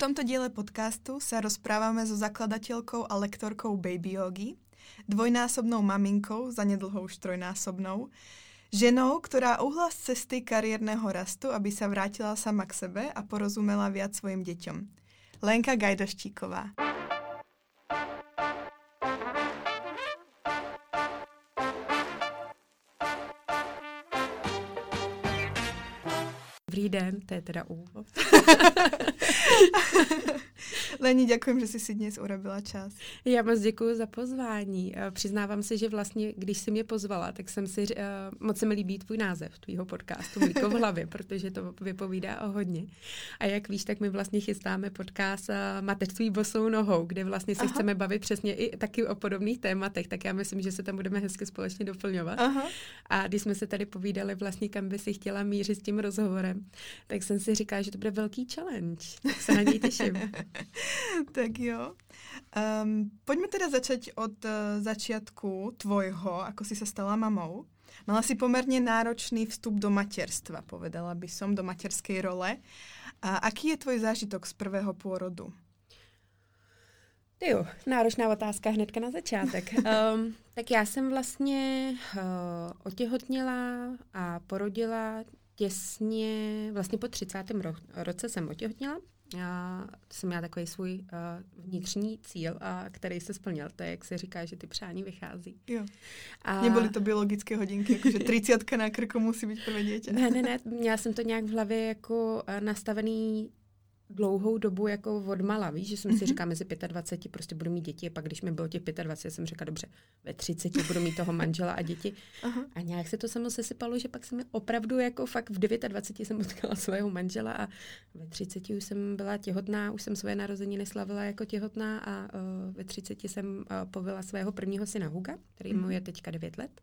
tomto diele podcastu sa rozprávame so zakladateľkou a lektorkou Baby Yogi, dvojnásobnou maminkou, zanedlho už trojnásobnou, ženou, ktorá uhla z cesty kariérneho rastu, aby sa vrátila sama k sebe a porozumela viac svojim deťom. Lenka Gajdoštíková. Dobrý den, to je teda úvod. Leni, děkuji, že jsi si dnes urobila čas. Já moc děkuji za pozvání. Přiznávám se, že vlastně, když jsi mě pozvala, tak jsem si, uh, moc se mi líbí tvůj název tvýho podcastu Mlíko v hlavě, protože to vypovídá o hodně. A jak víš, tak my vlastně chystáme podcast uh, Mateřství bosou nohou, kde vlastně se Aha. chceme bavit přesně i taky o podobných tématech, tak já myslím, že se tam budeme hezky společně doplňovat. Aha. A když jsme se tady povídali vlastně, kam by si chtěla mířit s tím rozhovorem, tak jsem si říkala, že to bude velký challenge. Tak se na něj těším. tak jo. Um, pojďme teda začať od uh, začiatku tvojho, ako si sa stala mamou. Mala si pomerne náročný vstup do materstva, povedala by som, do materskej role. A aký je tvoj zážitok z prvého pôrodu? Jo, náročná otázka hnedka na začátek. Um, tak já jsem vlastně uh, otěhotněla a porodila těsně, vlastně po 30. Ro- roce jsem otěhotněla. Já jsem měla takový svůj uh, vnitřní cíl, a který se splnil. To je, jak se říká, že ty přání vychází. Jo. A... Nebyly to biologické hodinky, jakože 30 na krku musí být prvé dítě. Ne, ne, ne, měla jsem to nějak v hlavě jako uh, nastavený dlouhou dobu jako odmala, víš, že jsem si mhm. říkala, mezi 25 prostě budu mít děti a pak když mi bylo těch 25, jsem říkala, dobře, ve 30 budu mít toho manžela a děti. Aha. A nějak se to samo sesypalo, že pak jsem opravdu jako fakt v 29 jsem potkala svého manžela a ve 30 už jsem byla těhotná, už jsem své narozeniny slavila jako těhotná a uh, ve 30 jsem uh, povila svého prvního syna Huga, který mm-hmm. mu je teďka 9 let.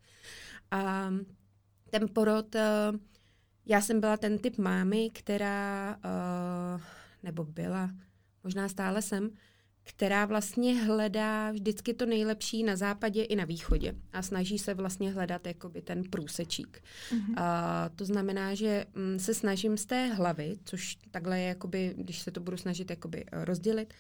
A ten porod, uh, já jsem byla ten typ mámy, která uh, nebo byla, možná stále jsem, která vlastně hledá vždycky to nejlepší na západě i na východě a snaží se vlastně hledat jakoby ten průsečík. Mm-hmm. A to znamená, že mm, se snažím z té hlavy, což takhle je, jakoby, když se to budu snažit jakoby rozdělit,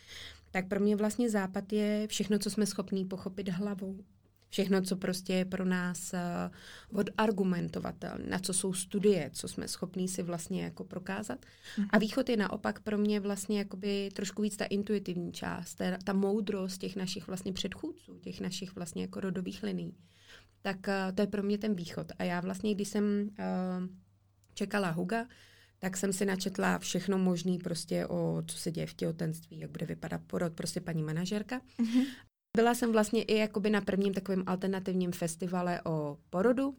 tak pro mě vlastně západ je všechno, co jsme schopní pochopit hlavou. Všechno, co prostě je pro nás uh, odargumentovatelné, na co jsou studie, co jsme schopní si vlastně jako prokázat. Mm. A východ je naopak pro mě vlastně jakoby trošku víc ta intuitivní část, ta, ta moudrost těch našich vlastně předchůdců, těch našich vlastně jako rodových liní. Tak uh, to je pro mě ten východ. A já vlastně, když jsem uh, čekala Huga, tak jsem si načetla všechno možné prostě o co se děje v těhotenství, jak bude vypadat porod, prostě paní manažerka. Mm-hmm. Byla jsem vlastně i jakoby na prvním takovém alternativním festivale o porodu,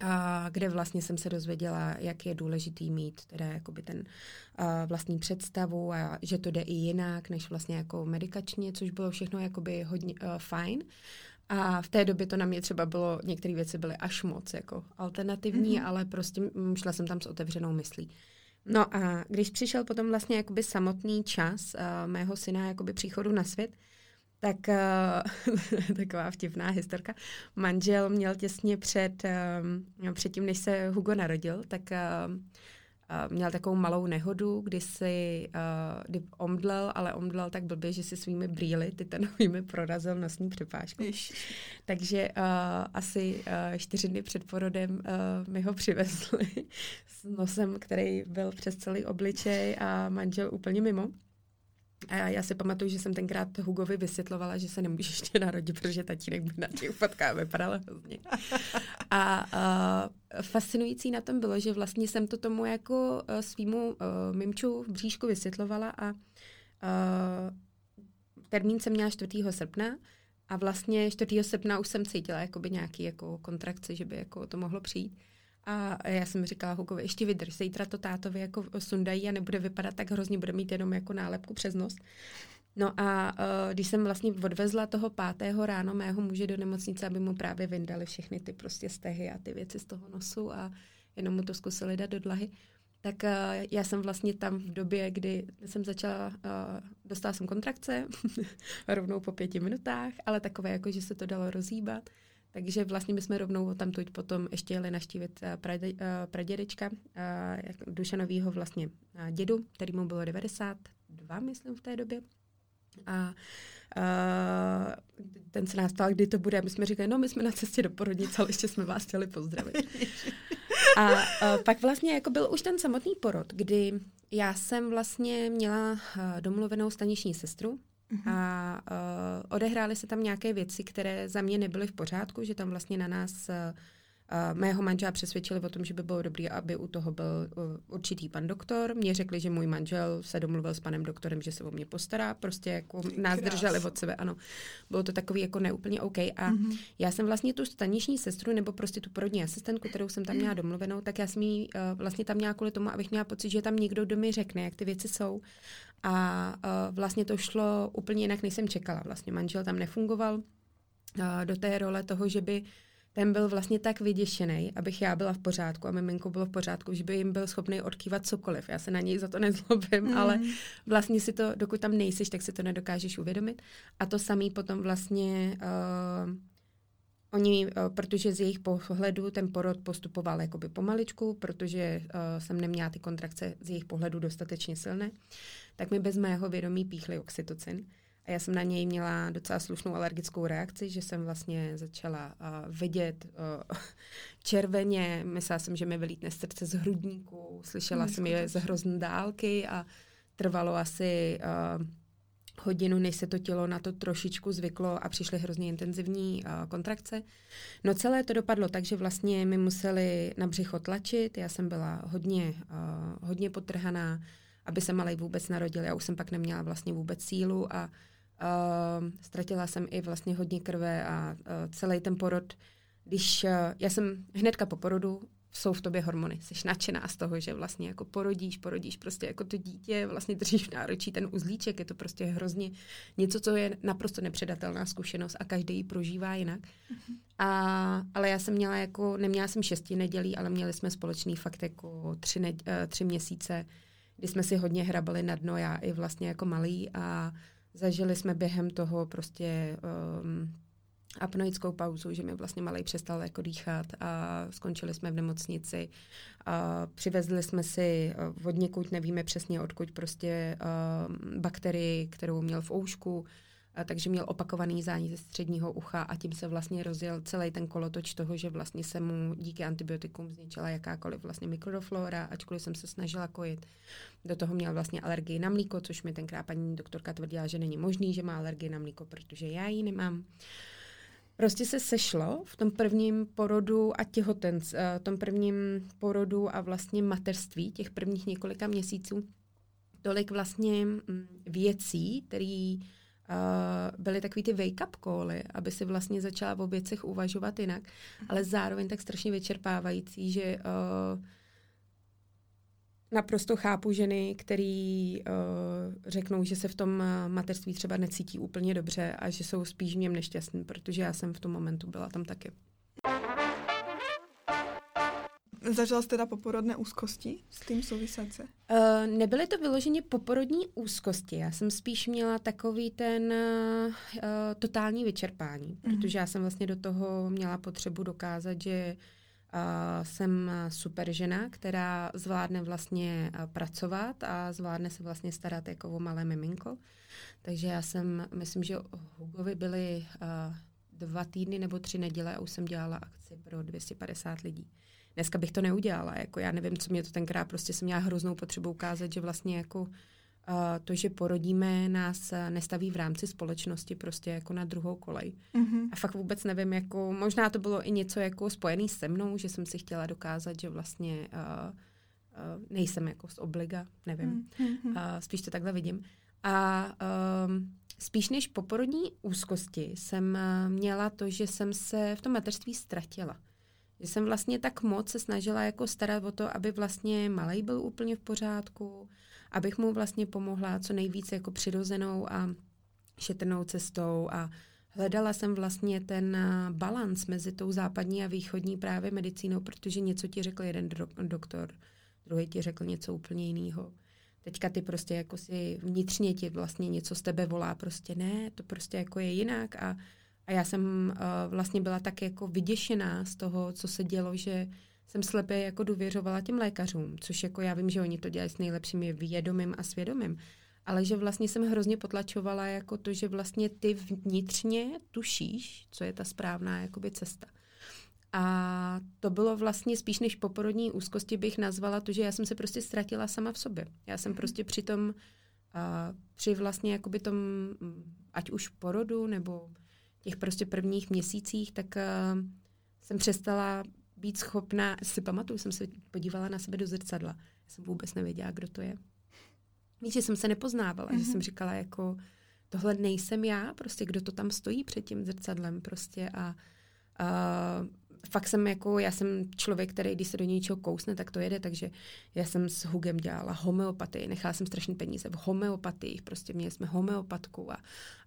a kde vlastně jsem se dozvěděla, jak je důležitý mít teda jakoby ten uh, vlastní představu a že to jde i jinak, než vlastně jako medikačně, což bylo všechno jakoby hodně uh, fajn. A v té době to na mě třeba bylo, některé věci byly až moc jako alternativní, mm-hmm. ale prostě šla jsem tam s otevřenou myslí. No a když přišel potom vlastně jakoby samotný čas uh, mého syna jakoby příchodu na svět, tak uh, taková vtipná historka. Manžel měl těsně před, uh, předtím, než se Hugo narodil, tak uh, uh, měl takovou malou nehodu, kdy si uh, kdy omdlel, ale omdlel tak blbě, že si svými brýly titanovými prorazil nosní přepážku. Ježiš. Takže uh, asi uh, čtyři dny před porodem uh, mi ho přivezli s nosem, který byl přes celý obličej a manžel úplně mimo. A já si pamatuju, že jsem tenkrát Hugovi vysvětlovala, že se nemůže ještě narodit, protože tatínek by na těch fotkách vypadal hrozně. A uh, fascinující na tom bylo, že vlastně jsem to tomu jako uh, svýmu uh, mimču v bříšku vysvětlovala a uh, termín jsem měla 4. srpna a vlastně 4. srpna už jsem cítila jakoby nějaký jako kontrakce, že by jako to mohlo přijít. A já jsem říkala Hugovi, ještě vydrž, zítra to tátovi jako sundají a nebude vypadat tak hrozně, bude mít jenom jako nálepku přes nos. No a uh, když jsem vlastně odvezla toho pátého ráno mého muže do nemocnice, aby mu právě vyndali všechny ty prostě stehy a ty věci z toho nosu a jenom mu to zkusili dát do dlahy, tak uh, já jsem vlastně tam v době, kdy jsem začala, uh, dostala jsem kontrakce rovnou po pěti minutách, ale takové jako, že se to dalo rozhýbat. Takže vlastně my jsme rovnou tam tuď potom ještě jeli naštívit eh, prade, uh, pradědečka, uh, Dušanovýho vlastně dědu, který mu bylo 92 dva, myslím, v té době. A Uh, ten se nás ptal, kdy to bude. My jsme říkali, no my jsme na cestě do porodnice, ale ještě jsme vás chtěli pozdravit. A uh, pak vlastně jako byl už ten samotný porod, kdy já jsem vlastně měla uh, domluvenou staniční sestru, Uh-huh. A uh, odehrály se tam nějaké věci, které za mě nebyly v pořádku, že tam vlastně na nás uh, Uh, mého manžela přesvědčili o tom, že by bylo dobré, aby u toho byl uh, určitý pan doktor. Mně řekli, že můj manžel se domluvil s panem doktorem, že se o mě postará. Prostě jako nás drželi od sebe, ano. Bylo to takový jako neúplně OK. A mm-hmm. já jsem vlastně tu staniční sestru nebo prostě tu porodní asistentku, kterou jsem tam měla domluvenou, tak já jsem ji uh, vlastně tam měla kvůli tomu, abych měla pocit, že tam někdo, kdo mi řekne, jak ty věci jsou. A uh, vlastně to šlo úplně jinak, než jsem čekala. Vlastně manžel tam nefungoval uh, do té role toho, že by ten byl vlastně tak vyděšený, abych já byla v pořádku a miminko bylo v pořádku, že by jim byl schopný odkývat cokoliv. Já se na něj za to nezlobím, mm. ale vlastně si to, dokud tam nejsiš, tak si to nedokážeš uvědomit. A to samý potom vlastně uh, Oni, uh, protože z jejich pohledu ten porod postupoval jakoby pomaličku, protože uh, jsem neměla ty kontrakce z jejich pohledu dostatečně silné, tak mi bez mého vědomí píchli oxytocin. A já jsem na něj měla docela slušnou alergickou reakci, že jsem vlastně začala uh, vidět uh, červeně, myslela jsem, že mi vylítne srdce z hrudníku, slyšela jsem je z hrozné dálky a trvalo asi uh, hodinu, než se to tělo na to trošičku zvyklo a přišly hrozně intenzivní uh, kontrakce. No celé to dopadlo tak, že vlastně mi museli na břicho tlačit, já jsem byla hodně, uh, hodně potrhaná, aby se malej vůbec narodil, já už jsem pak neměla vlastně vůbec sílu a Uh, ztratila jsem i vlastně hodně krve a uh, celý ten porod, když uh, já jsem hnedka po porodu, jsou v tobě hormony, jsi nadšená z toho, že vlastně jako porodíš, porodíš prostě jako to dítě, vlastně držíš v náročí ten uzlíček, je to prostě hrozně něco, co je naprosto nepředatelná zkušenost a každý ji prožívá jinak. Mm-hmm. A, ale já jsem měla jako, neměla jsem šesti nedělí, ale měli jsme společný fakt jako tři, ne, tři měsíce, kdy jsme si hodně hrabali na dno, já i vlastně jako malý a Zažili jsme během toho prostě um, apnoickou pauzu, že mi vlastně malý přestal jako dýchat a skončili jsme v nemocnici. A přivezli jsme si uh, od někud, nevíme přesně odkud, prostě uh, bakterii, kterou měl v oušku, takže měl opakovaný zánět ze středního ucha a tím se vlastně rozjel celý ten kolotoč toho, že vlastně se mu díky antibiotikům zničila jakákoliv vlastně mikroflora, ačkoliv jsem se snažila kojit. Do toho měl vlastně alergii na mlíko, což mi tenkrát paní doktorka tvrdila, že není možný, že má alergii na mlíko, protože já ji nemám. Prostě se sešlo v tom prvním porodu a těhoten, v eh, tom prvním porodu a vlastně mateřství těch prvních několika měsíců tolik vlastně mm, věcí, které byly takový ty wake-up cally, aby si vlastně začala o věcech uvažovat jinak, ale zároveň tak strašně vyčerpávající, že uh, naprosto chápu ženy, který uh, řeknou, že se v tom mateřství třeba necítí úplně dobře a že jsou spíš v něm nešťastní, protože já jsem v tom momentu byla tam taky. Zažila jste teda poporodné úzkosti s tím související? Uh, nebyly to vyloženě poporodní úzkosti. Já jsem spíš měla takový ten uh, totální vyčerpání, mm-hmm. protože já jsem vlastně do toho měla potřebu dokázat, že uh, jsem super žena, která zvládne vlastně uh, pracovat a zvládne se vlastně starat jako o malé miminko. Takže já jsem, myslím, že Hugovi byly uh, dva týdny nebo tři neděle a už jsem dělala akci pro 250 lidí. Dneska bych to neudělala, jako já nevím, co mě to tenkrát, prostě jsem měla hroznou potřebu ukázat, že vlastně jako uh, to, že porodíme, nás uh, nestaví v rámci společnosti prostě jako na druhou kolej. Mm-hmm. A fakt vůbec nevím, jako možná to bylo i něco jako spojený se mnou, že jsem si chtěla dokázat, že vlastně uh, uh, nejsem jako z obliga, nevím. Mm-hmm. Uh, spíš to takhle vidím. A um, spíš než poporodní úzkosti jsem uh, měla to, že jsem se v tom mateřství ztratila. Že jsem vlastně tak moc se snažila jako starat o to, aby vlastně malý byl úplně v pořádku, abych mu vlastně pomohla co nejvíce jako přirozenou a šetrnou cestou a hledala jsem vlastně ten balans mezi tou západní a východní právě medicínou, protože něco ti řekl jeden do- doktor, druhý ti řekl něco úplně jiného. Teďka ty prostě jako si vnitřně ti vlastně něco z tebe volá, prostě ne, to prostě jako je jinak a a já jsem uh, vlastně byla tak jako vyděšená z toho, co se dělo, že jsem slepě jako důvěřovala těm lékařům, což jako já vím, že oni to dělají s nejlepším vědomím a svědomím. ale že vlastně jsem hrozně potlačovala jako to, že vlastně ty vnitřně tušíš, co je ta správná jakoby cesta. A to bylo vlastně spíš než poporodní úzkosti bych nazvala to, že já jsem se prostě ztratila sama v sobě. Já jsem mm-hmm. prostě při tom, uh, při vlastně jakoby tom, ať už porodu nebo těch prostě prvních měsících, tak uh, jsem přestala být schopná, si pamatuju, jsem se podívala na sebe do zrcadla. Já jsem vůbec nevěděla, kdo to je. Víš, že jsem se nepoznávala, mm-hmm. že jsem mhm. říkala jako, tohle nejsem já, prostě kdo to tam stojí před tím zrcadlem prostě a, a fakt jsem jako, já jsem člověk, který když se do něčeho kousne, tak to jede, takže já jsem s Hugem dělala homeopatii, nechala jsem strašně peníze v homeopatii, prostě měli jsme homeopatku a,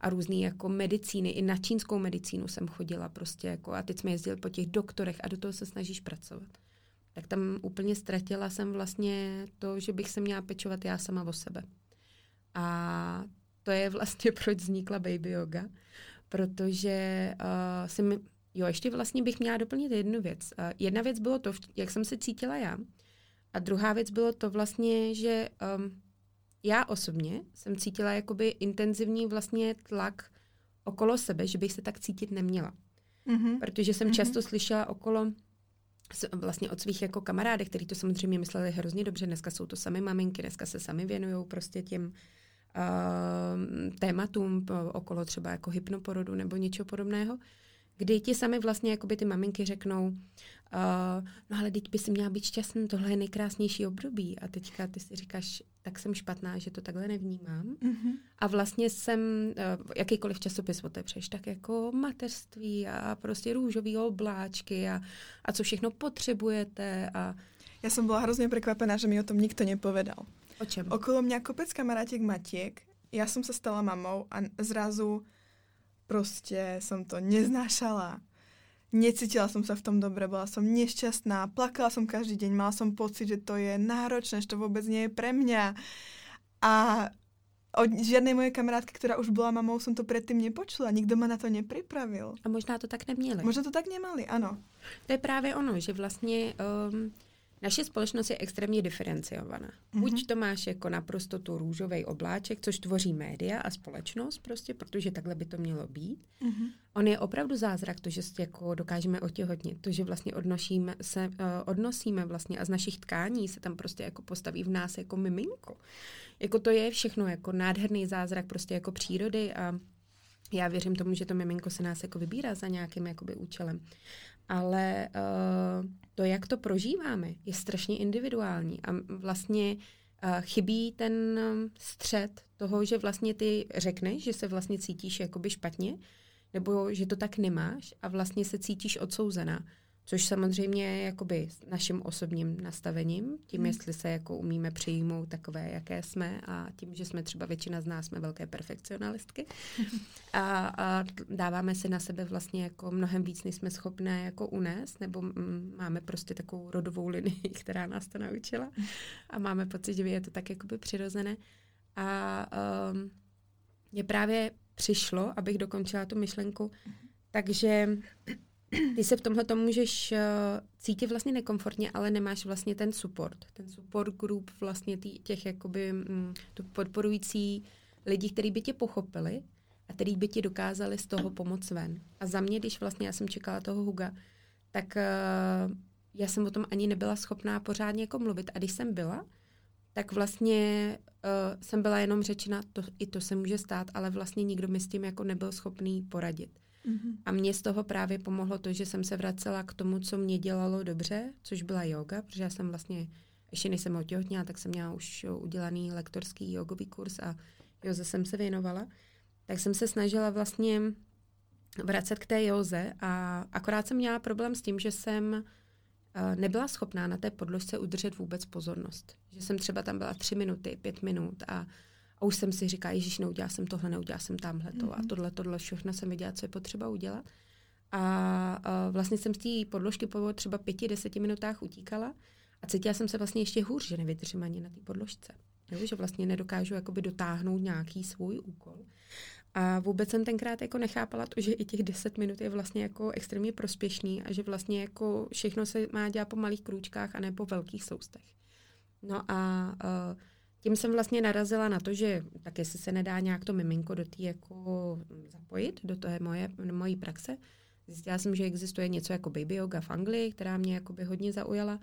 a různé jako medicíny, i na čínskou medicínu jsem chodila prostě jako a teď jsme jezdili po těch doktorech a do toho se snažíš pracovat. Tak tam úplně ztratila jsem vlastně to, že bych se měla pečovat já sama o sebe. A to je vlastně, proč vznikla baby yoga, protože uh, si mi, Jo, ještě vlastně bych měla doplnit jednu věc. Jedna věc bylo to, jak jsem se cítila já. A druhá věc bylo to vlastně, že um, já osobně jsem cítila jakoby intenzivní vlastně tlak okolo sebe, že bych se tak cítit neměla. Mm-hmm. Protože jsem mm-hmm. často slyšela okolo vlastně od svých jako kamarádek, kteří to samozřejmě mysleli hrozně dobře, dneska jsou to sami maminky, dneska se sami věnují prostě těm uh, tématům okolo třeba jako hypnoporodu nebo něčeho podobného, kdy ti sami vlastně jakoby ty maminky řeknou, uh, no ale teď by si měla být šťastný, tohle je nejkrásnější období. A teďka ty si říkáš, tak jsem špatná, že to takhle nevnímám. Mm-hmm. A vlastně jsem, uh, jakýkoliv časopis otevřeš, tak jako mateřství a prostě růžový obláčky a, a co všechno potřebujete. A... Já jsem byla hrozně překvapená, že mi o tom nikto nepovedal. O čem? Okolo mě kopec kamarátek Matiek, já jsem se stala mamou a zrazu Prostě som to neznášala. Necítila som sa v tom dobre, bola som nešťastná, plakala som každý deň, mala som pocit, že to je náročné, že to vôbec nie je pre mňa. A od žiadnej mojej kamarádky, ktorá už bola mamou, som to predtým nepočula. Nikdo ma na to nepripravil. A možná to tak neměli. Možná to tak nemali, ano. To je právě ono, že vlastně um, naše společnost je extrémně diferenciovaná. Mm-hmm. Buď to máš jako naprosto tu růžový obláček, což tvoří média a společnost prostě, protože takhle by to mělo být. Mm-hmm. On je opravdu zázrak, to, že jako dokážeme otěhotnit, to, že vlastně odnosíme se, uh, odnosíme vlastně a z našich tkání se tam prostě jako postaví v nás jako miminko. Jako to je všechno jako nádherný zázrak prostě jako přírody a já věřím tomu, že to miminko se nás jako vybírá za nějakým jakoby účelem ale uh, to, jak to prožíváme, je strašně individuální a vlastně uh, chybí ten střed toho, že vlastně ty řekneš, že se vlastně cítíš jakoby špatně, nebo že to tak nemáš a vlastně se cítíš odsouzená. Což samozřejmě je jakoby naším osobním nastavením, tím, hmm. jestli se jako umíme přijmout takové, jaké jsme a tím, že jsme třeba většina z nás jsme velké perfekcionalistky a, a dáváme si na sebe vlastně jako mnohem víc, než jsme schopné jako unést, nebo mm, máme prostě takovou rodovou linii, která nás to naučila a máme pocit, že je to tak jakoby přirozené. A um, mě právě přišlo, abych dokončila tu myšlenku, mhm. takže ty se v tomhle tomu můžeš uh, cítit vlastně nekomfortně, ale nemáš vlastně ten support. Ten support group vlastně tý, těch jakoby mm, podporující lidí, kteří by tě pochopili a který by ti dokázali z toho pomoct ven. A za mě, když vlastně já jsem čekala toho Huga, tak uh, já jsem o tom ani nebyla schopná pořádně jako mluvit. A když jsem byla, tak vlastně uh, jsem byla jenom řečena, to, i to se může stát, ale vlastně nikdo mi s tím jako nebyl schopný poradit. Mm-hmm. A mě z toho právě pomohlo to, že jsem se vracela k tomu, co mě dělalo dobře, což byla yoga, protože já jsem vlastně, ještě než jsem otěhotněla, tak jsem měla už udělaný lektorský jogový kurz a joze jsem se věnovala. Tak jsem se snažila vlastně vracet k té joze a akorát jsem měla problém s tím, že jsem eh, nebyla schopná na té podložce udržet vůbec pozornost. Že jsem třeba tam byla tři minuty, pět minut a a už jsem si říkala, Ježíš, neudělala jsem tohle, neudělala jsem tamhle to mm-hmm. a mhm. tohle, tohle, všechno jsem viděla, co je potřeba udělat. A, a vlastně jsem z té podložky po třeba pěti, deseti minutách utíkala a cítila jsem se vlastně ještě hůř, že nevydržím ani na té podložce. Jo, že vlastně nedokážu jakoby dotáhnout nějaký svůj úkol. A vůbec jsem tenkrát jako nechápala to, že i těch deset minut je vlastně jako extrémně prospěšný a že vlastně jako všechno se má dělat po malých krůčkách a ne po velkých soustech. No a uh, tím jsem vlastně narazila na to, že tak jestli se nedá nějak to miminko do té jako zapojit, do toho moje, mojí praxe. Zjistila jsem, že existuje něco jako baby yoga v Anglii, která mě jakoby hodně zaujala.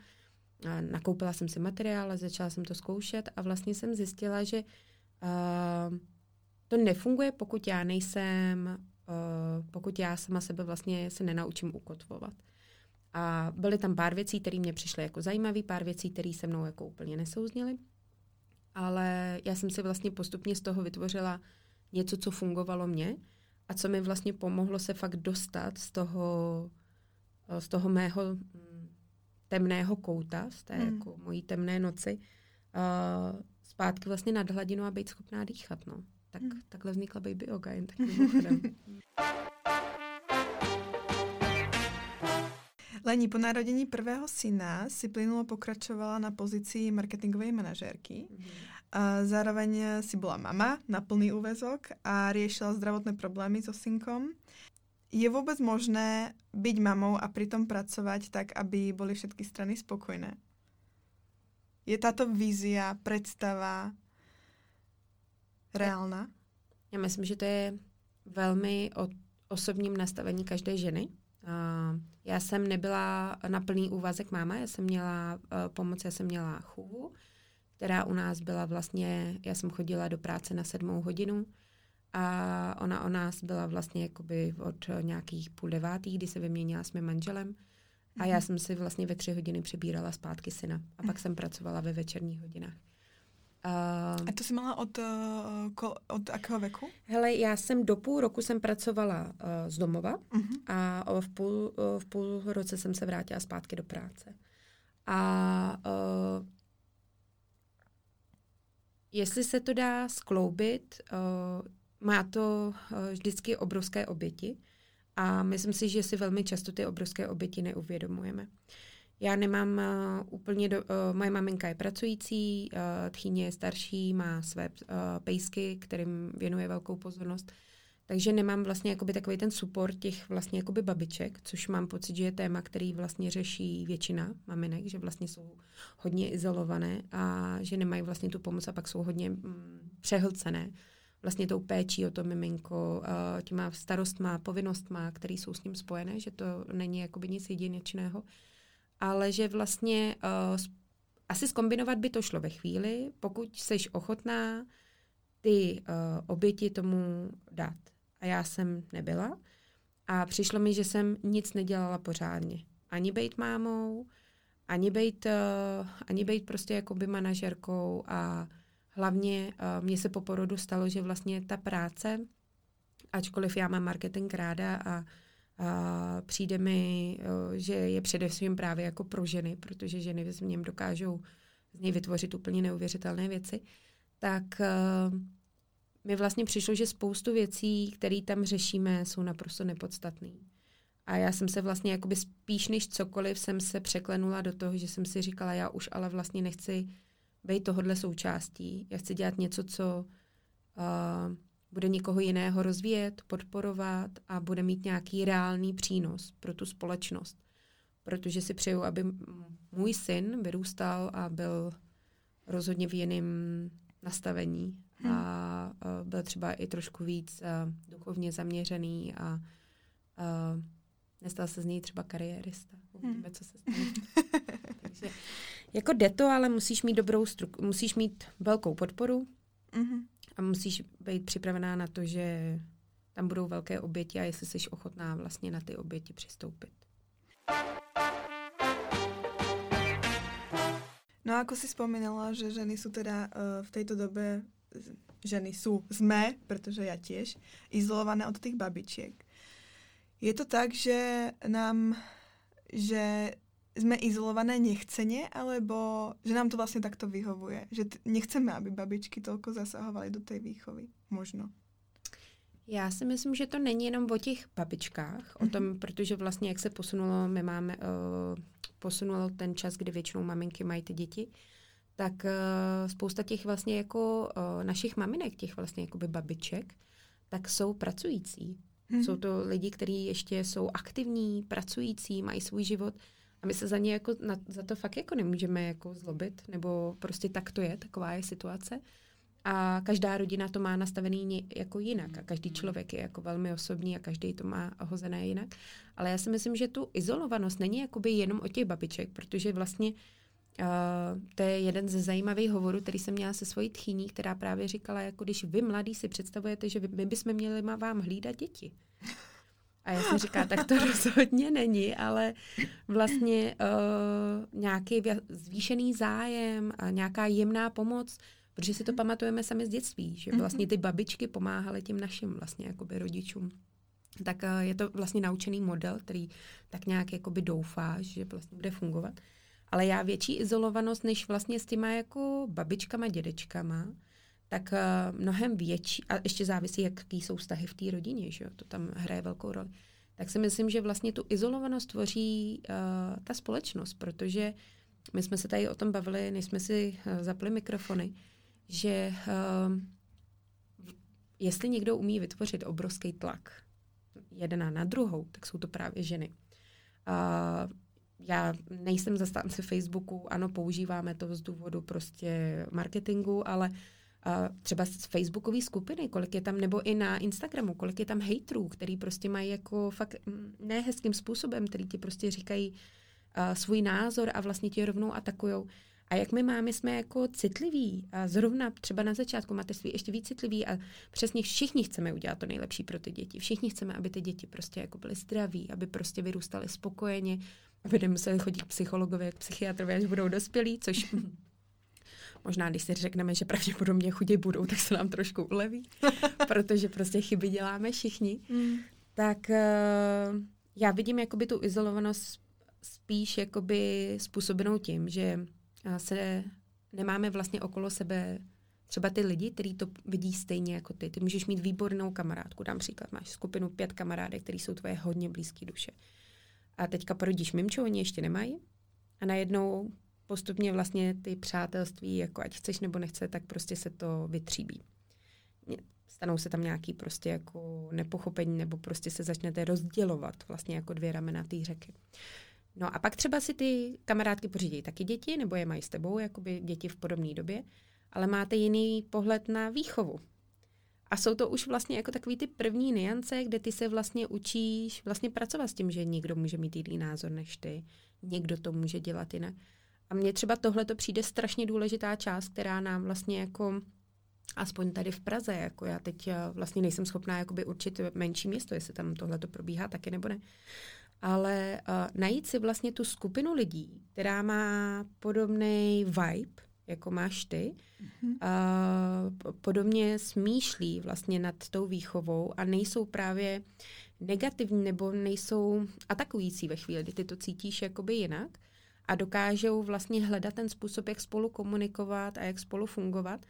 A nakoupila jsem si materiál, začala jsem to zkoušet a vlastně jsem zjistila, že uh, to nefunguje, pokud já nejsem, uh, pokud já sama sebe vlastně se nenaučím ukotvovat. A byly tam pár věcí, které mě přišly jako zajímavé, pár věcí, které se mnou jako úplně nesouzněly. Ale já jsem si vlastně postupně z toho vytvořila něco, co fungovalo mně a co mi vlastně pomohlo se fakt dostat z toho, eh, z toho mého mm, temného kouta, z té hmm. jako mojí temné noci, uh, zpátky vlastně nad hladinu a být schopná dýchat. No. Tak, hmm. Takhle vznikla Baby Yoga, jen tak Lení, po narodení prvého syna si plynulo pokračovala na pozici marketingovej manažérky. Mm-hmm. zároveň si byla mama na plný úvezok a riešila zdravotné problémy so synkom. Je vůbec možné být mamou a přitom pracovat tak, aby byly všetky strany spokojné? Je tato vízia, představa reálna? Já myslím, že to je velmi o osobním nastavení každé ženy. Já jsem nebyla na plný úvazek máma, já jsem měla uh, pomoc, já jsem měla chůvu, která u nás byla vlastně, já jsem chodila do práce na sedmou hodinu a ona o nás byla vlastně jakoby od nějakých půl devátých, kdy se vyměnila s mým manželem a já mhm. jsem si vlastně ve tři hodiny přebírala zpátky syna a pak mhm. jsem pracovala ve večerních hodinách. Uh, a to jsi měla od, uh, od jakého věku? Hele, já jsem do půl roku jsem pracovala uh, z domova uh-huh. a uh, v půl, uh, v půl roce jsem se vrátila zpátky do práce. A uh, jestli se to dá skloubit, uh, má to uh, vždycky obrovské oběti a myslím si, že si velmi často ty obrovské oběti neuvědomujeme. Uh, já nemám uh, úplně, do, uh, moje maminka je pracující, uh, tchýně je starší, má své uh, pejsky, kterým věnuje velkou pozornost. Takže nemám vlastně jakoby takový ten support těch vlastně jakoby babiček, což mám pocit, že je téma, který vlastně řeší většina maminek, že vlastně jsou hodně izolované a že nemají vlastně tu pomoc a pak jsou hodně mm, přehlcené vlastně tou péčí o to miminko, těma starostma, povinnostma, které jsou s ním spojené, že to není jakoby nic jedinečného ale že vlastně uh, asi skombinovat by to šlo ve chvíli, pokud jsi ochotná ty uh, oběti tomu dát. A já jsem nebyla. A přišlo mi, že jsem nic nedělala pořádně. Ani být mámou, ani být, uh, ani být prostě jakoby manažerkou a hlavně uh, mně se po porodu stalo, že vlastně ta práce, ačkoliv já mám marketing ráda a a přijde mi, že je především právě jako pro ženy, protože ženy v něm dokážou z něj vytvořit úplně neuvěřitelné věci, tak mi vlastně přišlo, že spoustu věcí, které tam řešíme, jsou naprosto nepodstatné. A já jsem se vlastně jakoby spíš než cokoliv jsem se překlenula do toho, že jsem si říkala, já už ale vlastně nechci být tohodle součástí. Já chci dělat něco, co uh, bude někoho jiného rozvíjet, podporovat a bude mít nějaký reálný přínos pro tu společnost. Protože si přeju, aby můj syn vyrůstal a byl rozhodně v jiném nastavení hmm. a byl třeba i trošku víc duchovně zaměřený a, a nestal se z něj třeba kariérista. Uvidíme, hmm. co se stane. Takže jako jde to, ale musíš mít dobrou stru- musíš mít velkou podporu, mm-hmm a musíš být připravená na to, že tam budou velké oběti a jestli jsi ochotná vlastně na ty oběti přistoupit. No a ako si spomínala, že ženy jsou teda uh, v této době, ženy jsou, jsme, protože já těž, izolované od těch babičiek. Je to tak, že nám, že jsme izolované nechceně, alebo že nám to vlastně takto vyhovuje? Že nechceme, aby babičky tolko zasahovaly do té výchovy? Možno. Já si myslím, že to není jenom o těch babičkách, o tom, mhm. protože vlastně jak se posunulo, my máme, uh, posunulo ten čas, kdy většinou maminky mají ty děti, tak uh, spousta těch vlastně jako uh, našich maminek, těch vlastně jakoby babiček, tak jsou pracující. Mm-hmm. Jsou to lidi, kteří ještě jsou aktivní, pracující, mají svůj život A my se za ně jako, na, za to fakt jako nemůžeme jako zlobit, nebo prostě tak to je, taková je situace. A každá rodina to má nastavený jako jinak a každý člověk je jako velmi osobní a každý to má hozené jinak. Ale já si myslím, že tu izolovanost není jakoby jenom o těch babiček, protože vlastně uh, to je jeden ze zajímavých hovorů, který jsem měla se svojí tchýní, která právě říkala, jako když vy mladí si představujete, že my bychom měli vám hlídat děti. A já jsem říká, tak to rozhodně není, ale vlastně uh, nějaký zvýšený zájem a nějaká jemná pomoc, protože si to pamatujeme sami z dětství, že mhm. vlastně ty babičky pomáhaly těm našim vlastně jakoby rodičům. Tak uh, je to vlastně naučený model, který tak nějak jakoby doufá, že vlastně bude fungovat. Ale já větší izolovanost, než vlastně s těma jako babičkama, dědečkama, tak uh, mnohem větší, a ještě závisí, jaký jsou vztahy v té rodině, že jo? to tam hraje velkou roli, tak si myslím, že vlastně tu izolovanost tvoří uh, ta společnost, protože my jsme se tady o tom bavili, než jsme si uh, zapli mikrofony, že uh, jestli někdo umí vytvořit obrovský tlak jedna na druhou, tak jsou to právě ženy. Uh, já nejsem zastánce Facebooku, ano, používáme to z důvodu prostě marketingu, ale uh, třeba z facebookové skupiny, kolik je tam, nebo i na Instagramu, kolik je tam hejtrů, který prostě mají jako fakt mm, nehezkým způsobem, který ti prostě říkají uh, svůj názor a vlastně ti rovnou atakujou. A jak my máme, jsme jako citliví a zrovna třeba na začátku mateřství ještě víc citliví a přesně všichni chceme udělat to nejlepší pro ty děti. Všichni chceme, aby ty děti prostě jako byly zdraví, aby prostě vyrůstaly spokojeně, aby nemuseli chodit k psychologovi, k psychiatrovi, až budou dospělí, což Možná, když si řekneme, že pravděpodobně chudí budou, tak se nám trošku uleví, protože prostě chyby děláme všichni. Mm. Tak uh, já vidím jakoby tu izolovanost spíš jakoby způsobenou tím, že uh, se nemáme vlastně okolo sebe třeba ty lidi, kteří to vidí stejně jako ty. Ty můžeš mít výbornou kamarádku, dám příklad, máš skupinu pět kamarádek, které jsou tvoje hodně blízké duše. A teďka porodíš mimčo, oni ještě nemají. A najednou postupně vlastně ty přátelství, jako ať chceš nebo nechce, tak prostě se to vytříbí. Stanou se tam nějaký prostě jako nepochopení nebo prostě se začnete rozdělovat vlastně jako dvě ramena té řeky. No a pak třeba si ty kamarádky pořídí taky děti, nebo je mají s tebou, jakoby děti v podobné době, ale máte jiný pohled na výchovu. A jsou to už vlastně jako takový ty první niance, kde ty se vlastně učíš vlastně pracovat s tím, že někdo může mít jiný názor než ty, někdo to může dělat jinak. A mně třeba tohle to přijde strašně důležitá část, která nám vlastně jako aspoň tady v Praze, jako já teď eh, vlastně nejsem schopná jakoby určit menší město, jestli tam tohle to probíhá taky nebo ne. Ale uh, najít si vlastně tu skupinu lidí, která má podobný vibe, jako máš ty, mm-hmm. uh, podobně smýšlí vlastně nad tou výchovou a nejsou právě negativní nebo nejsou atakující ve chvíli, kdy ty to cítíš jakoby jinak, a dokážou vlastně hledat ten způsob, jak spolu komunikovat a jak spolu fungovat,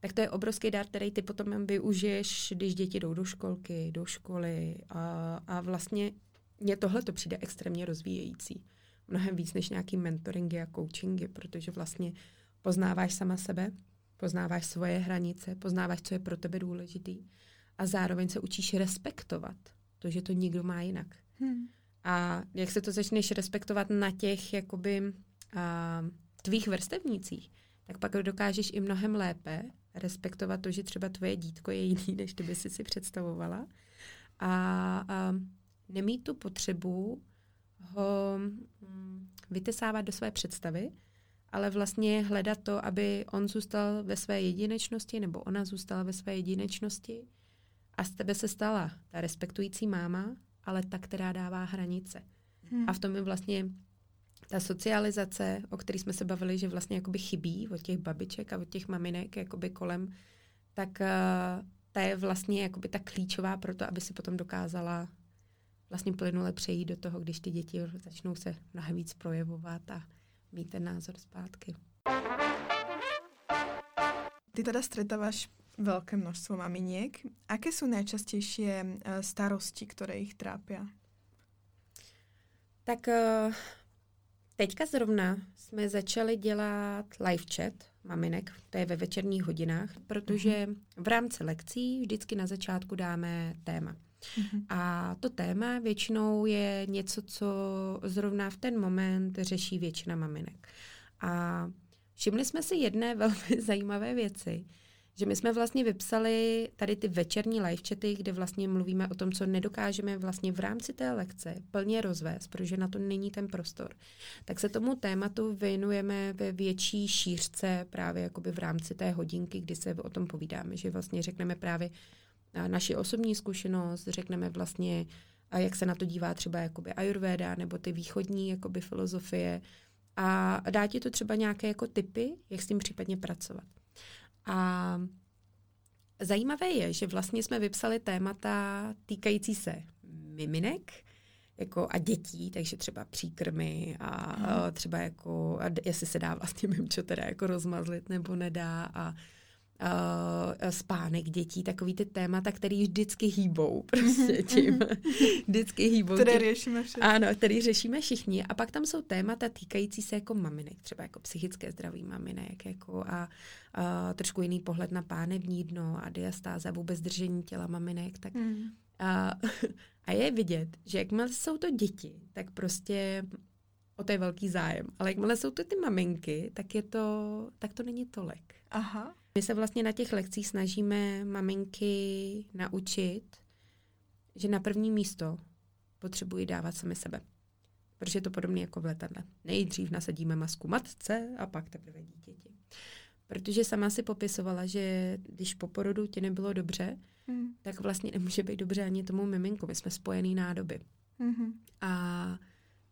tak to je obrovský dar, který ty potom využiješ, když děti jdou do školky, do školy a, a vlastně mně tohle to přijde extrémně rozvíjející. Mnohem víc než nějaký mentoringy a coachingy, protože vlastně poznáváš sama sebe, poznáváš svoje hranice, poznáváš, co je pro tebe důležitý a zároveň se učíš respektovat to, že to nikdo má jinak. Hmm. A jak se to začneš respektovat na těch jakoby a, tvých vrstevnících, tak pak dokážeš i mnohem lépe respektovat to, že třeba tvoje dítko je jiný, než ty by si si představovala. A, a nemít tu potřebu ho mm, vytesávat do své představy, ale vlastně hledat to, aby on zůstal ve své jedinečnosti nebo ona zůstala ve své jedinečnosti a z tebe se stala ta respektující máma, ale ta, která dává hranice. Hmm. A v tom je vlastně ta socializace, o které jsme se bavili, že vlastně jakoby chybí od těch babiček a od těch maminek jakoby kolem, tak uh, ta je vlastně jakoby ta klíčová pro to, aby si potom dokázala vlastně plynule přejít do toho, když ty děti začnou se mnohem víc projevovat a mít ten názor zpátky. Ty teda stretáváš veľké množstvo maminiek. Aké sú najčastejšie eh, starosti, ktoré ich trápia? Tak eh, teďka zrovna jsme začali dělat live chat maminek, to je ve večerních hodinách, protože mhm. v rámci lekcí vždycky na začátku dáme téma. Mm-hmm. A to téma většinou je něco, co zrovna v ten moment řeší většina maminek. A všimli jsme si jedné velmi zajímavé věci, že my jsme vlastně vypsali tady ty večerní live chaty, kde vlastně mluvíme o tom, co nedokážeme vlastně v rámci té lekce plně rozvést, protože na to není ten prostor. Tak se tomu tématu věnujeme ve větší šířce právě jakoby v rámci té hodinky, kdy se o tom povídáme, že vlastně řekneme právě naši osobní zkušenost, řekneme vlastně, jak se na to dívá třeba jakoby ayurveda nebo ty východní jakoby filozofie a dá ti to třeba nějaké jako typy, jak s tím případně pracovat. A zajímavé je, že vlastně jsme vypsali témata týkající se miminek, jako a dětí, takže třeba příkrmy a, a třeba jako, a jestli se dá vlastně mimčo teda jako rozmazlit nebo nedá a uh, spánek dětí, takový ty témata, který vždycky hýbou prostě mhm, tím. Mhm. vždycky hýbou. Které řešíme všichni. Ano, který řešíme všichni. A pak tam jsou témata týkající se jako maminek, třeba jako psychické zdraví maminek jako a uh, trošku jiný pohled na pánevní dno a diastáza, vůbec držení těla maminek. Tak, mm. a, a je vidět, že jakmile jsou to děti, tak prostě o to je velký zájem. Ale jakmile jsou to ty maminky, tak je to, tak to není tolik. Aha. My se vlastně na těch lekcích snažíme maminky naučit, že na první místo potřebují dávat sami sebe. Protože je to podobné jako v letadle. Nejdřív nasadíme masku matce a pak teprve dítěti. Protože sama si popisovala, že když po porodu ti nebylo dobře, mm. tak vlastně nemůže být dobře ani tomu miminku. My jsme spojený nádoby. Mm-hmm. A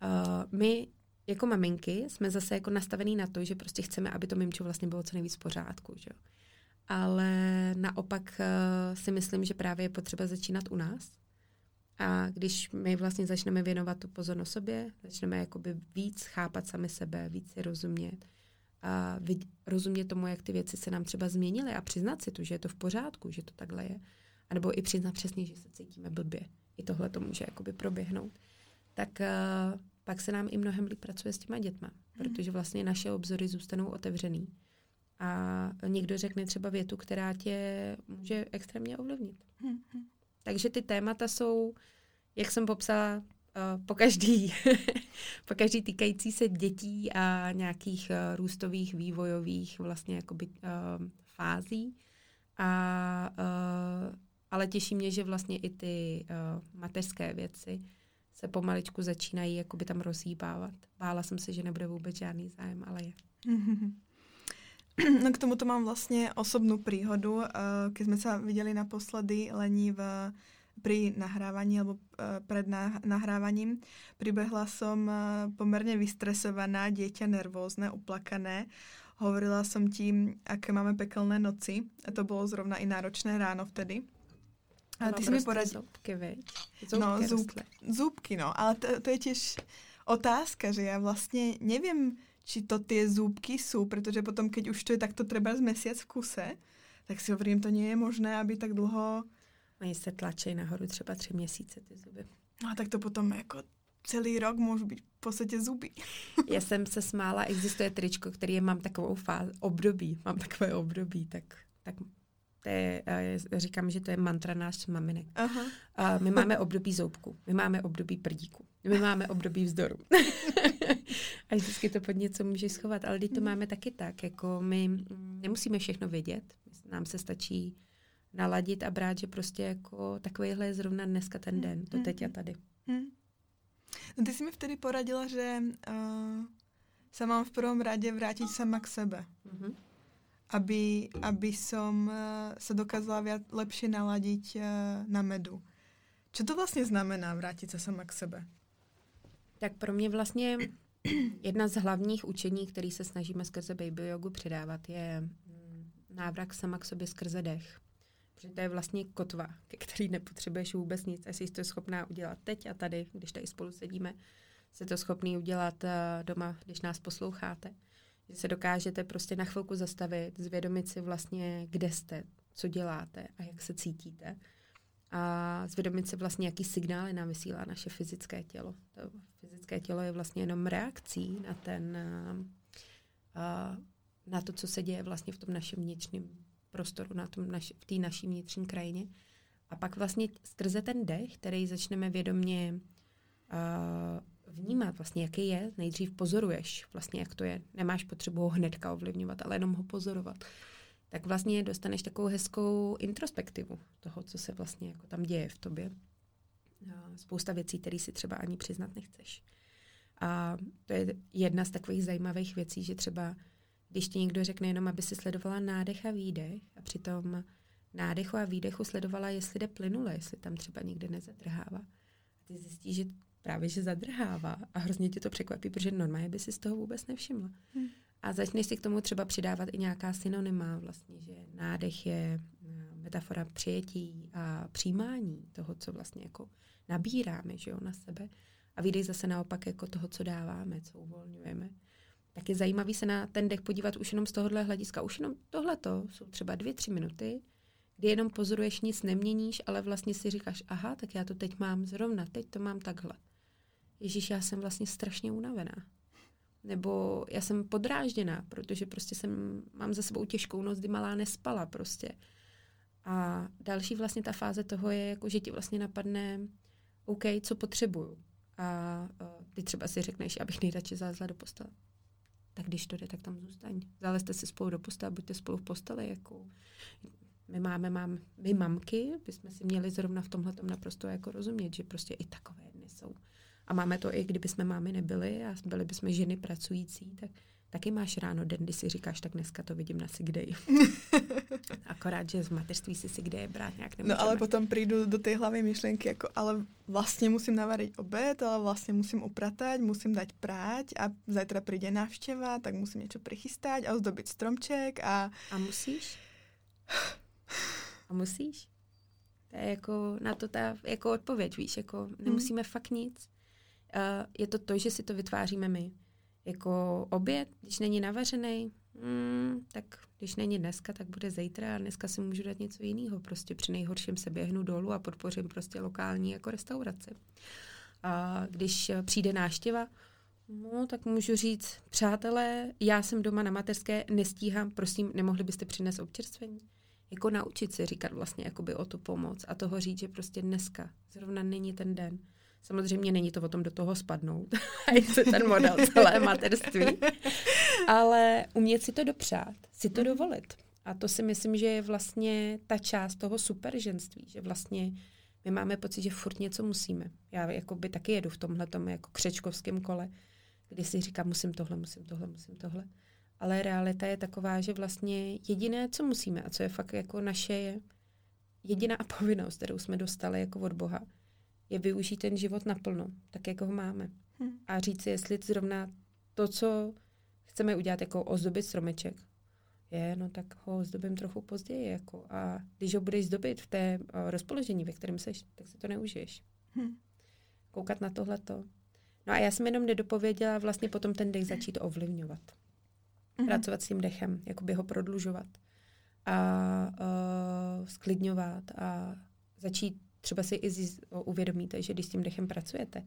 uh, my jako maminky jsme zase jako nastavený na to, že prostě chceme, aby to mimčo vlastně bylo co nejvíc v pořádku. Že? Ale naopak uh, si myslím, že právě je potřeba začínat u nás. A když my vlastně začneme věnovat tu pozornost sobě, začneme jakoby víc chápat sami sebe, víc si rozumět, a vid- rozumět tomu, jak ty věci se nám třeba změnily a přiznat si to, že je to v pořádku, že to takhle je. A nebo i přiznat přesně, že se cítíme blbě. I tohle to může jakoby proběhnout. Tak uh, pak se nám i mnohem líp pracuje s těma dětma, mm. protože vlastně naše obzory zůstanou otevřený. A někdo řekne třeba větu, která tě může extrémně ovlivnit. Mm. Takže ty témata jsou, jak jsem popsala, uh, po každý, po každý týkající se dětí a nějakých uh, růstových, vývojových vlastně jakoby uh, fází. A, uh, ale těší mě, že vlastně i ty uh, mateřské věci se pomaličku začínají jakoby tam rozhýbávat. Bála jsem se, že nebude vůbec žádný zájem, ale je. No k tomuto mám vlastně osobnou príhodu, uh, keď jsme se viděli naposledy lení v pri nahrávaní alebo eh, pred nahrávaním. Pribehla som eh, pomerne vystresovaná, dieťa nervózne, uplakané. Hovorila som ti, aké máme pekelné noci. A to bolo zrovna i náročné ráno vtedy. A ty jsi mi poradil. Zúbky, veď? Zúbky no, zúb, zúbky, no. Ale to, to je tiež otázka, že ja vlastne neviem, či to tie zúbky sú, protože potom, keď už to je takto treba z mesiac v kuse, tak si hovorím, to nie je možné, aby tak dlho... Oni se tlačí nahoru třeba tři měsíce ty zuby. No a tak to potom jako celý rok můžu být v podstatě zuby. Já jsem se smála, existuje tričko, který je, mám takovou fázi, období, mám takové období, tak, tak to je, říkám, že to je mantra náš maminek. Aha. A my máme období zoubku, my máme období prdíku, my máme období vzdoru. a vždycky to pod něco můžeš schovat, ale teď to mhm. máme taky tak, jako my nemusíme všechno vědět, nám se stačí naladit a brát, že prostě jako takovýhle je zrovna dneska ten den, to teď a tady. Hmm. No ty jsi mi vtedy poradila, že uh, se mám v prvom rade vrátit sama k sebe. Mm-hmm aby, aby som eh, sa dokázala viac, lepšie naladiť eh, na medu. Co to vlastně znamená vrátit se sama k sebe? Tak pro mě vlastně jedna z hlavních učení, který se snažíme skrze baby jogu předávat, je mm, návrat sama k sobě skrze dech. Protože to je vlastně kotva, ke který nepotřebuješ vůbec nic. Jestli jsi to schopná udělat teď a tady, když tady spolu sedíme, jste to schopný udělat eh, doma, když nás posloucháte že se dokážete prostě na chvilku zastavit, zvědomit si vlastně, kde jste, co děláte a jak se cítíte. A zvědomit si vlastně, jaký signály nám vysílá naše fyzické tělo. To fyzické tělo je vlastně jenom reakcí na ten, na to, co se děje vlastně v tom našem vnitřním prostoru, na tom naši, v té naší vnitřní krajině. A pak vlastně skrze ten dech, který začneme vědomě uh, vnímat, vlastně jaký je, nejdřív pozoruješ, vlastně jak to je. Nemáš potřebu ho hnedka ovlivňovat, ale jenom ho pozorovat. Tak vlastně dostaneš takovou hezkou introspektivu toho, co se vlastně jako tam děje v tobě. Spousta věcí, které si třeba ani přiznat nechceš. A to je jedna z takových zajímavých věcí, že třeba když ti někdo řekne jenom, aby si sledovala nádech a výdech a přitom nádechu a výdechu sledovala, jestli jde plynule, jestli tam třeba někde nezadrhává. A ty zjistíš, že právě, že zadrhává a hrozně tě to překvapí, protože normálně by si z toho vůbec nevšimla. Hmm. A začneš si k tomu třeba přidávat i nějaká synonyma, vlastně, že nádech je eh, metafora přijetí a přijímání toho, co vlastně jako nabíráme že jo, na sebe. A výdej zase naopak jako toho, co dáváme, co uvolňujeme. Tak je zajímavý se na ten dech podívat už jenom z tohohle hlediska. Už jenom tohleto jsou třeba dvě, tři minuty, kdy jenom pozoruješ, nic neměníš, ale vlastně si říkáš, aha, tak já to teď mám zrovna, teď to mám takhle. Ježíš, já jsem vlastně strašně unavená. Nebo já jsem podrážděná, protože prostě jsem, mám za sebou těžkou noc, kdy malá nespala prostě. A další vlastně ta fáze toho je, jako, že ti vlastně napadne, OK, co potřebuju. A ty třeba si řekneš, abych nejradši zalezla do postele. Tak když to jde, tak tam zůstaň. Zalezte si spolu do postele, buďte spolu v posteli. Jako. My máme, mám, my mamky, bychom si měli zrovna v tomhle naprosto jako rozumět, že prostě i takové dny jsou. A máme to i kdyby jsme mámy nebyli a byli bychom ženy pracující, tak taky máš ráno den, kdy si říkáš, tak dneska to vidím na sick day. Akorát, že v mateřství si sick day brát nějak nemůžeme. No ale potom přijdu do té hlavy myšlenky, jako ale vlastně musím navariť obed, ale vlastně musím upratať, musím dať práť a zajtra přijde návštěva, tak musím něco prichystať a ozdobit stromček a... A musíš? A musíš? To je jako na to ta jako odpověď, víš, jako nemusíme hmm. fakt nic. Uh, je to to, že si to vytváříme my jako oběd, když není navařený, mm, tak když není dneska, tak bude zítra a dneska si můžu dát něco jiného. Prostě při nejhorším se běhnu dolů a podpořím prostě lokální jako restauraci. A když přijde náštěva, no tak můžu říct, přátelé, já jsem doma na mateřské, nestíhám, prosím, nemohli byste přinést občerstvení? Jako naučit se říkat vlastně jakoby o tu pomoc a toho říct, že prostě dneska zrovna není ten den. Samozřejmě není to o tom do toho spadnout. A je ten model celé materství. Ale umět si to dopřát, si to dovolit. A to si myslím, že je vlastně ta část toho superženství, že vlastně my máme pocit, že furt něco musíme. Já jako by taky jedu v tomhle jako křečkovském kole, kdy si říkám, musím tohle, musím tohle, musím tohle. Ale realita je taková, že vlastně jediné, co musíme a co je fakt jako naše, je jediná povinnost, kterou jsme dostali jako od Boha, je využít ten život naplno, tak jako ho máme. Hmm. A říct si, jestli zrovna to, co chceme udělat, jako ozdobit stromeček, je, no tak ho ozdobím trochu později. Jako. A když ho budeš zdobit v té uh, rozpoložení, ve kterém seš, tak si to neužiješ. Hmm. Koukat na tohleto. No a já jsem jenom nedopověděla vlastně potom ten dech začít ovlivňovat. hmm Pracovat s tím dechem, jakoby ho prodlužovat a uh, sklidňovat a začít třeba si i uvědomíte, že když s tím dechem pracujete,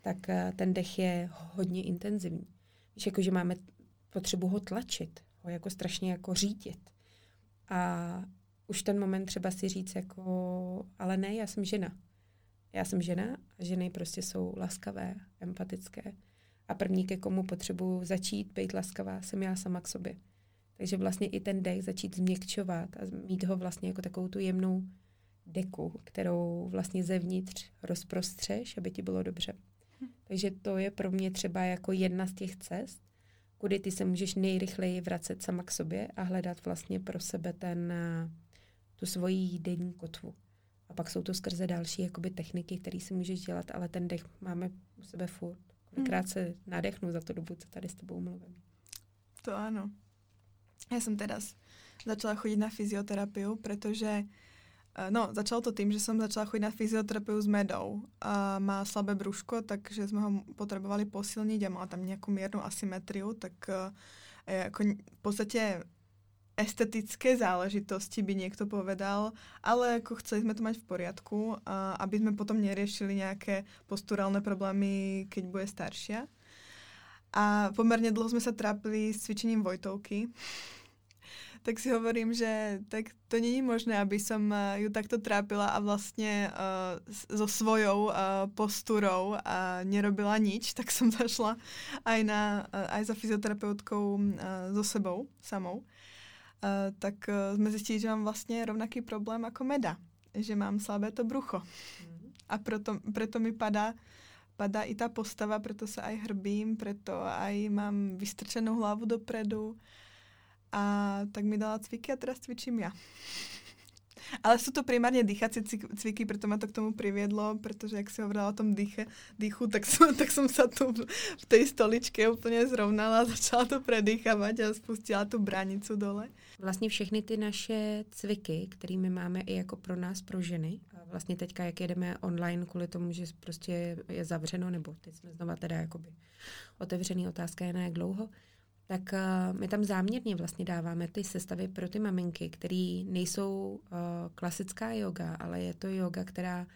tak eh, ten dech je hodně intenzivní. Víš, jako, že máme potřebu ho tlačit, ho jako strašně jako řídit. A už ten moment třeba si říct jako, ale ne, já jsem žena. Já jsem žena a ženy prostě jsou laskavé, empatické. A první, ke komu potřebuji začít být laskavá, jsem já sama k sobě. Takže vlastně i ten dech začít změkčovat a mít ho vlastně jako takovou tu jemnou deku, kterou vlastně zevnitř rozprostřeš, aby ti bylo dobře. Hm. Takže to je pro mě třeba jako jedna z těch cest, kudy ty se můžeš nejrychleji vracet sama k sobě a hledat vlastně pro sebe ten, tu svoji denní kotvu. A pak jsou to skrze další jakoby, techniky, které si můžeš dělat, ale ten dech máme u sebe furt. Kolikrát hm. se nadechnu za tu dobu, co tady s tebou mluvím. To ano. Já jsem teda začala chodit na fyzioterapii, protože Eh, no, začalo to tým, že jsem začala chodit na fyzioterapiu s Medou. A má slabé brúško, takže jsme ho potřebovali posilnit a má tam nějakou mírnou asymetriu, tak uh, jako v podstatě estetické záležitosti by někdo povedal, ale jako chceli jsme to mať v poriadku, a aby jsme potom neriešili nějaké posturálne problémy, keď bude starší. A poměrně dlouho jsme se trápili s cvičením Vojtovky, tak si hovorím, že tak to není možné, aby som eh, ju takto trápila a vlastně uh, so svojou uh, posturou a nerobila nič, tak som zašla aj, na, uh, aj za fyzioterapeutkou uh, so sebou samou. Uh, tak uh, sme zistili, že mám vlastně rovnaký problém jako Meda, že mám slabé to brucho. Mm. A proto, preto mi padá padá i ta postava, proto se aj hrbím, proto aj mám vystrčenou hlavu dopredu. A tak mi dala cviky a teraz cvičím já. Ale jsou to primárně dýchací cviky, proto mě to k tomu priviedlo, protože jak si hovorila o tom dýche, dýchu, tak jsem, tak jsem se tu v té stoličke úplně zrovnala začala to predýchávat a spustila tu bránicu dole. Vlastně všechny ty naše cviky, kterými máme i jako pro nás, pro ženy, vlastně teďka, jak jedeme online kvůli tomu, že prostě je zavřeno, nebo teď jsme znova teda jakoby otevřený otázka je na jak dlouho, tak uh, my tam záměrně vlastně dáváme ty sestavy pro ty maminky, které nejsou uh, klasická yoga, ale je to yoga, která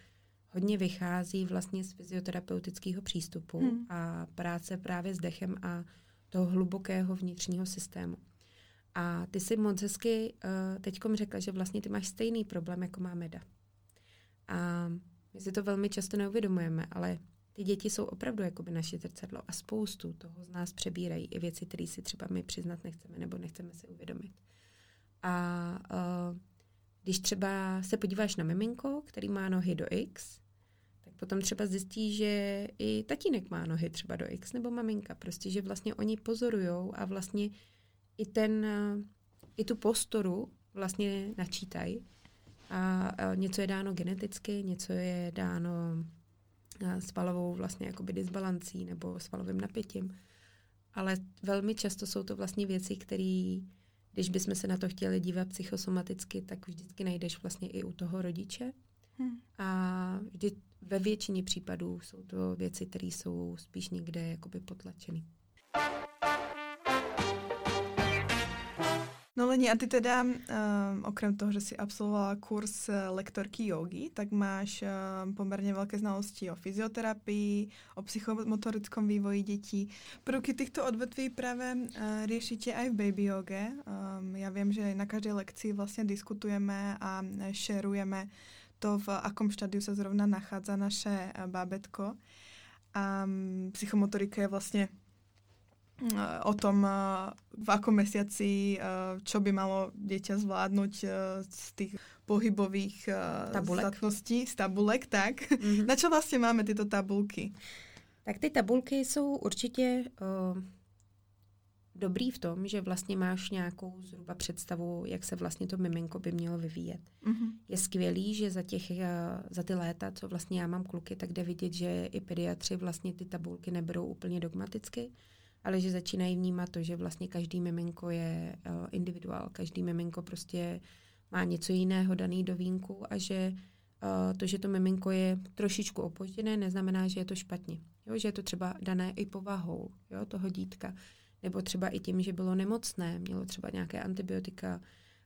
hodně vychází vlastně z fyzioterapeutického přístupu hmm. a práce právě s dechem a toho hlubokého vnitřního systému. A ty si moc hezky uh, teďkom řekla, že vlastně ty máš stejný problém, jako má Meda. A my si to velmi často neuvědomujeme, ale ty děti jsou opravdu jakoby naše zrcadlo a spoustu toho z nás přebírají i věci, které si třeba my přiznat nechceme nebo nechceme si uvědomit. A uh, když třeba se podíváš na miminko, který má nohy do X, tak potom třeba zjistí, že i tatínek má nohy třeba do X, nebo maminka. Prostě, že vlastně oni pozorujou a vlastně i ten, uh, i tu postoru vlastně načítají. A uh, něco je dáno geneticky, něco je dáno svalovou vlastně jakoby disbalancí nebo svalovým napětím. Ale velmi často jsou to vlastně věci, které, když bychom se na to chtěli dívat psychosomaticky, tak vždycky najdeš vlastně i u toho rodiče. Hmm. A vždy ve většině případů jsou to věci, které jsou spíš někde jakoby potlačeny. No Leni, a ty teda, um, okrem toho, že si absolvovala kurz eh, lektorky jogy, tak máš um, poměrně velké znalosti o fyzioterapii, o psychomotorickom vývoji dětí. Prvky těchto odvetví právě uh, řešíte i v baby joge. Um, já vím, že na každé lekci vlastně diskutujeme a šerujeme to, v akom štádiu se zrovna nachádza naše bábetko. A um, psychomotorika je vlastně o tom, v akom mesiaci, čo by malo dieťa zvládnuť z tých pohybových tabulek. statností, z tabulek, tak. Mm-hmm. Na čo vlastně máme tyto tabulky? Tak ty tabulky jsou určitě uh, dobrý v tom, že vlastně máš nějakou zhruba představu, jak se vlastně to miminko by mělo vyvíjet. Mm-hmm. Je skvělý, že za, těch, uh, za ty léta, co vlastně já mám kluky, tak jde vidět, že i pediatři vlastně ty tabulky neberou úplně dogmaticky, ale že začínají vnímat to, že vlastně každý miminko je uh, individuál, každý miminko prostě má něco jiného daný do vínku a že uh, to, že to miminko je trošičku opožděné, neznamená, že je to špatně. Jo, že je to třeba dané i povahou jo, toho dítka, nebo třeba i tím, že bylo nemocné, mělo třeba nějaké antibiotika,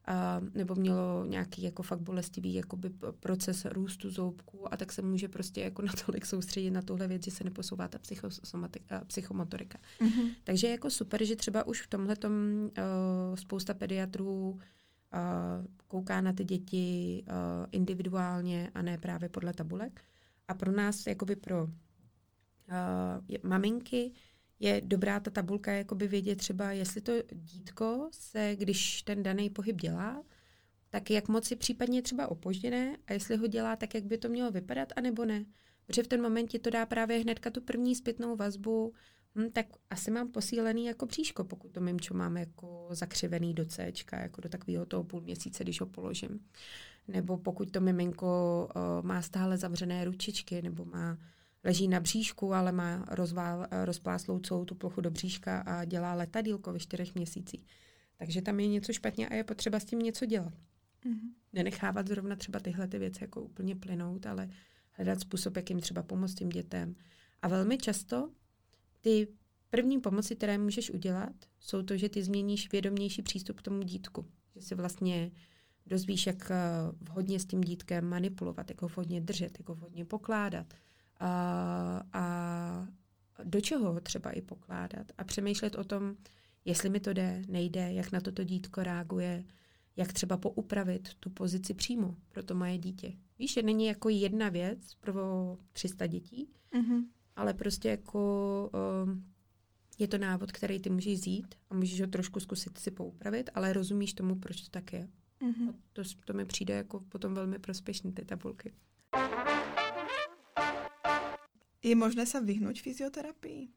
a, nebo mělo nějaký jako fakt bolestivý jakoby proces růstu zoubků a tak se může prostě jako natolik soustředit na tuhle věc, že se neposouvá ta psychomotorika. Mm-hmm. Takže jako super, že třeba už v tomhle uh, spousta pediatrů uh, kouká na ty děti uh, individuálně a ne právě podle tabulek. A pro nás, jakoby pro uh, maminky, je dobrá ta tabulka jakoby vědět třeba, jestli to dítko se, když ten daný pohyb dělá, tak jak moc je případně třeba opožděné a jestli ho dělá tak, jak by to mělo vypadat, anebo ne. Protože v ten moment ti to dá právě hnedka tu první zpětnou vazbu, hm, tak asi mám posílený jako příško, pokud to mimčo mám jako zakřivený do C, jako do takového toho půl měsíce, když ho položím. Nebo pokud to miminko uh, má stále zavřené ručičky, nebo má leží na bříšku, ale má rozvál, rozpláslou celou tu plochu do bříška a dělá letadílko ve čtyřech měsících. Takže tam je něco špatně a je potřeba s tím něco dělat. Mm-hmm. Nenechávat zrovna třeba tyhle ty věci jako úplně plynout, ale hledat způsob, jak jim třeba pomoct těm dětem. A velmi často ty první pomoci, které můžeš udělat, jsou to, že ty změníš vědomější přístup k tomu dítku. Že si vlastně dozvíš, jak eh, vhodně s tím dítkem manipulovat, jak ho vhodně držet, jak ho vhodně pokládat, a, a do čeho ho třeba i pokládat a přemýšlet o tom, jestli mi to jde, nejde, jak na to to dítko reaguje, jak třeba poupravit tu pozici přímo pro to moje dítě. Víš, že není jako jedna věc pro 300 dětí, mm-hmm. ale prostě jako um, je to návod, který ty můžeš zít a můžeš ho trošku zkusit si poupravit, ale rozumíš tomu, proč to tak je. Mm-hmm. A to, to mi přijde jako potom velmi prospěšné, ty tabulky. Je možné se vyhnout fyzioterapii?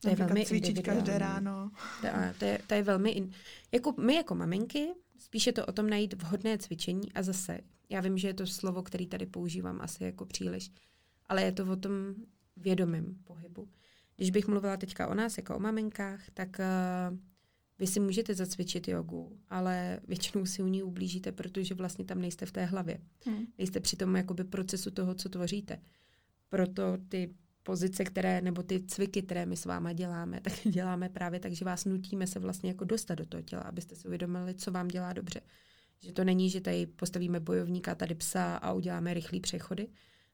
To je velmi cvičit každé ráno. To, to, je, to je velmi... In, jako my jako maminky, spíše to o tom najít vhodné cvičení a zase, já vím, že je to slovo, který tady používám asi jako příliš, ale je to o tom vědomém pohybu. Když bych mluvila teďka o nás jako o maminkách, tak uh, vy si můžete zacvičit jogu, ale většinou si u ní ublížíte, protože vlastně tam nejste v té hlavě. Hmm. Nejste při tom jakoby procesu toho, co tvoříte. Proto ty pozice, které, nebo ty cviky, které my s váma děláme, tak děláme právě tak, že vás nutíme se vlastně jako dostat do toho těla, abyste si uvědomili, co vám dělá dobře. Že to není, že tady postavíme bojovníka, tady psa a uděláme rychlé přechody,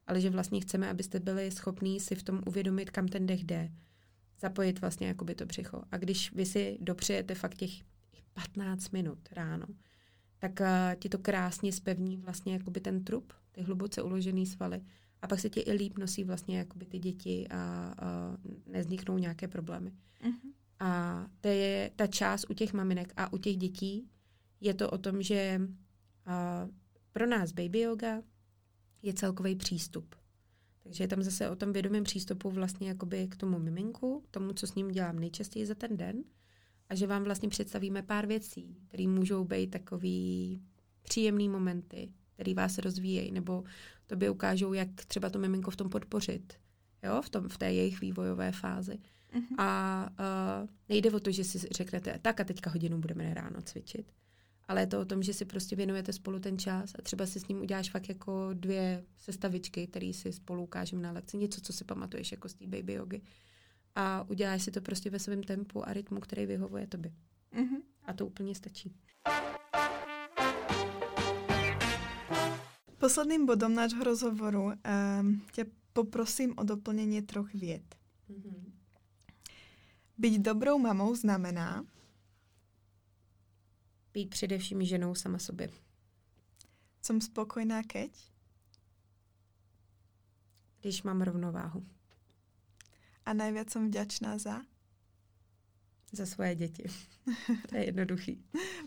ale že vlastně chceme, abyste byli schopní si v tom uvědomit, kam ten dech jde, zapojit vlastně jakoby to břicho. A když vy si dopřejete fakt těch 15 minut ráno, tak uh, ti to krásně spevní vlastně jakoby ten trup, ty hluboce uložený svaly a pak se ti i líp nosí vlastně jakoby ty děti a, a nezniknou nějaké problémy. Mm-hmm. A to je ta část u těch maminek a u těch dětí je to o tom, že a, pro nás baby yoga je celkový přístup. Takže je tam zase o tom vědomém přístupu vlastně jakoby k tomu miminku, tomu, co s ním dělám nejčastěji za ten den a že vám vlastně představíme pár věcí, které můžou být takový příjemný momenty, který vás rozvíjejí, nebo tobě ukážou, jak třeba to miminko v tom podpořit, jo, v, tom, v té jejich vývojové fázi. Mm-hmm. A uh, nejde o to, že si řeknete, tak a teďka hodinu budeme ráno cvičit, ale je to o tom, že si prostě věnujete spolu ten čas a třeba si s ním uděláš fakt jako dvě sestavičky, které si spolu ukážeme na lekci, něco, co si pamatuješ jako z té baby jogy. A uděláš si to prostě ve svém tempu a rytmu, který vyhovuje tobě. Mm-hmm. A to úplně stačí. Posledným bodom nášho rozhovoru um, tě poprosím o doplnění troch vět. Mm-hmm. Být dobrou mamou znamená být především ženou sama sobě. Jsem spokojná keď? Když mám rovnováhu. A nejvíc jsem vděčná za? Za svoje děti. to je jednoduchý.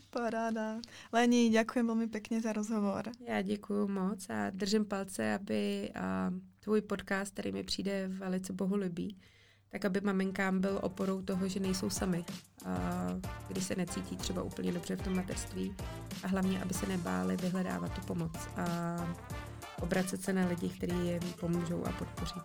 Paráda. Lení, děkuji velmi pěkně za rozhovor. Já děkuji moc a držím palce, aby a, tvůj podcast, který mi přijde velice bohulibý, tak aby maminkám byl oporou toho, že nejsou sami, a, když se necítí třeba úplně dobře v tom mateřství a hlavně, aby se nebáli vyhledávat tu pomoc a obracet se na lidi, kteří jim pomůžou a podpoří.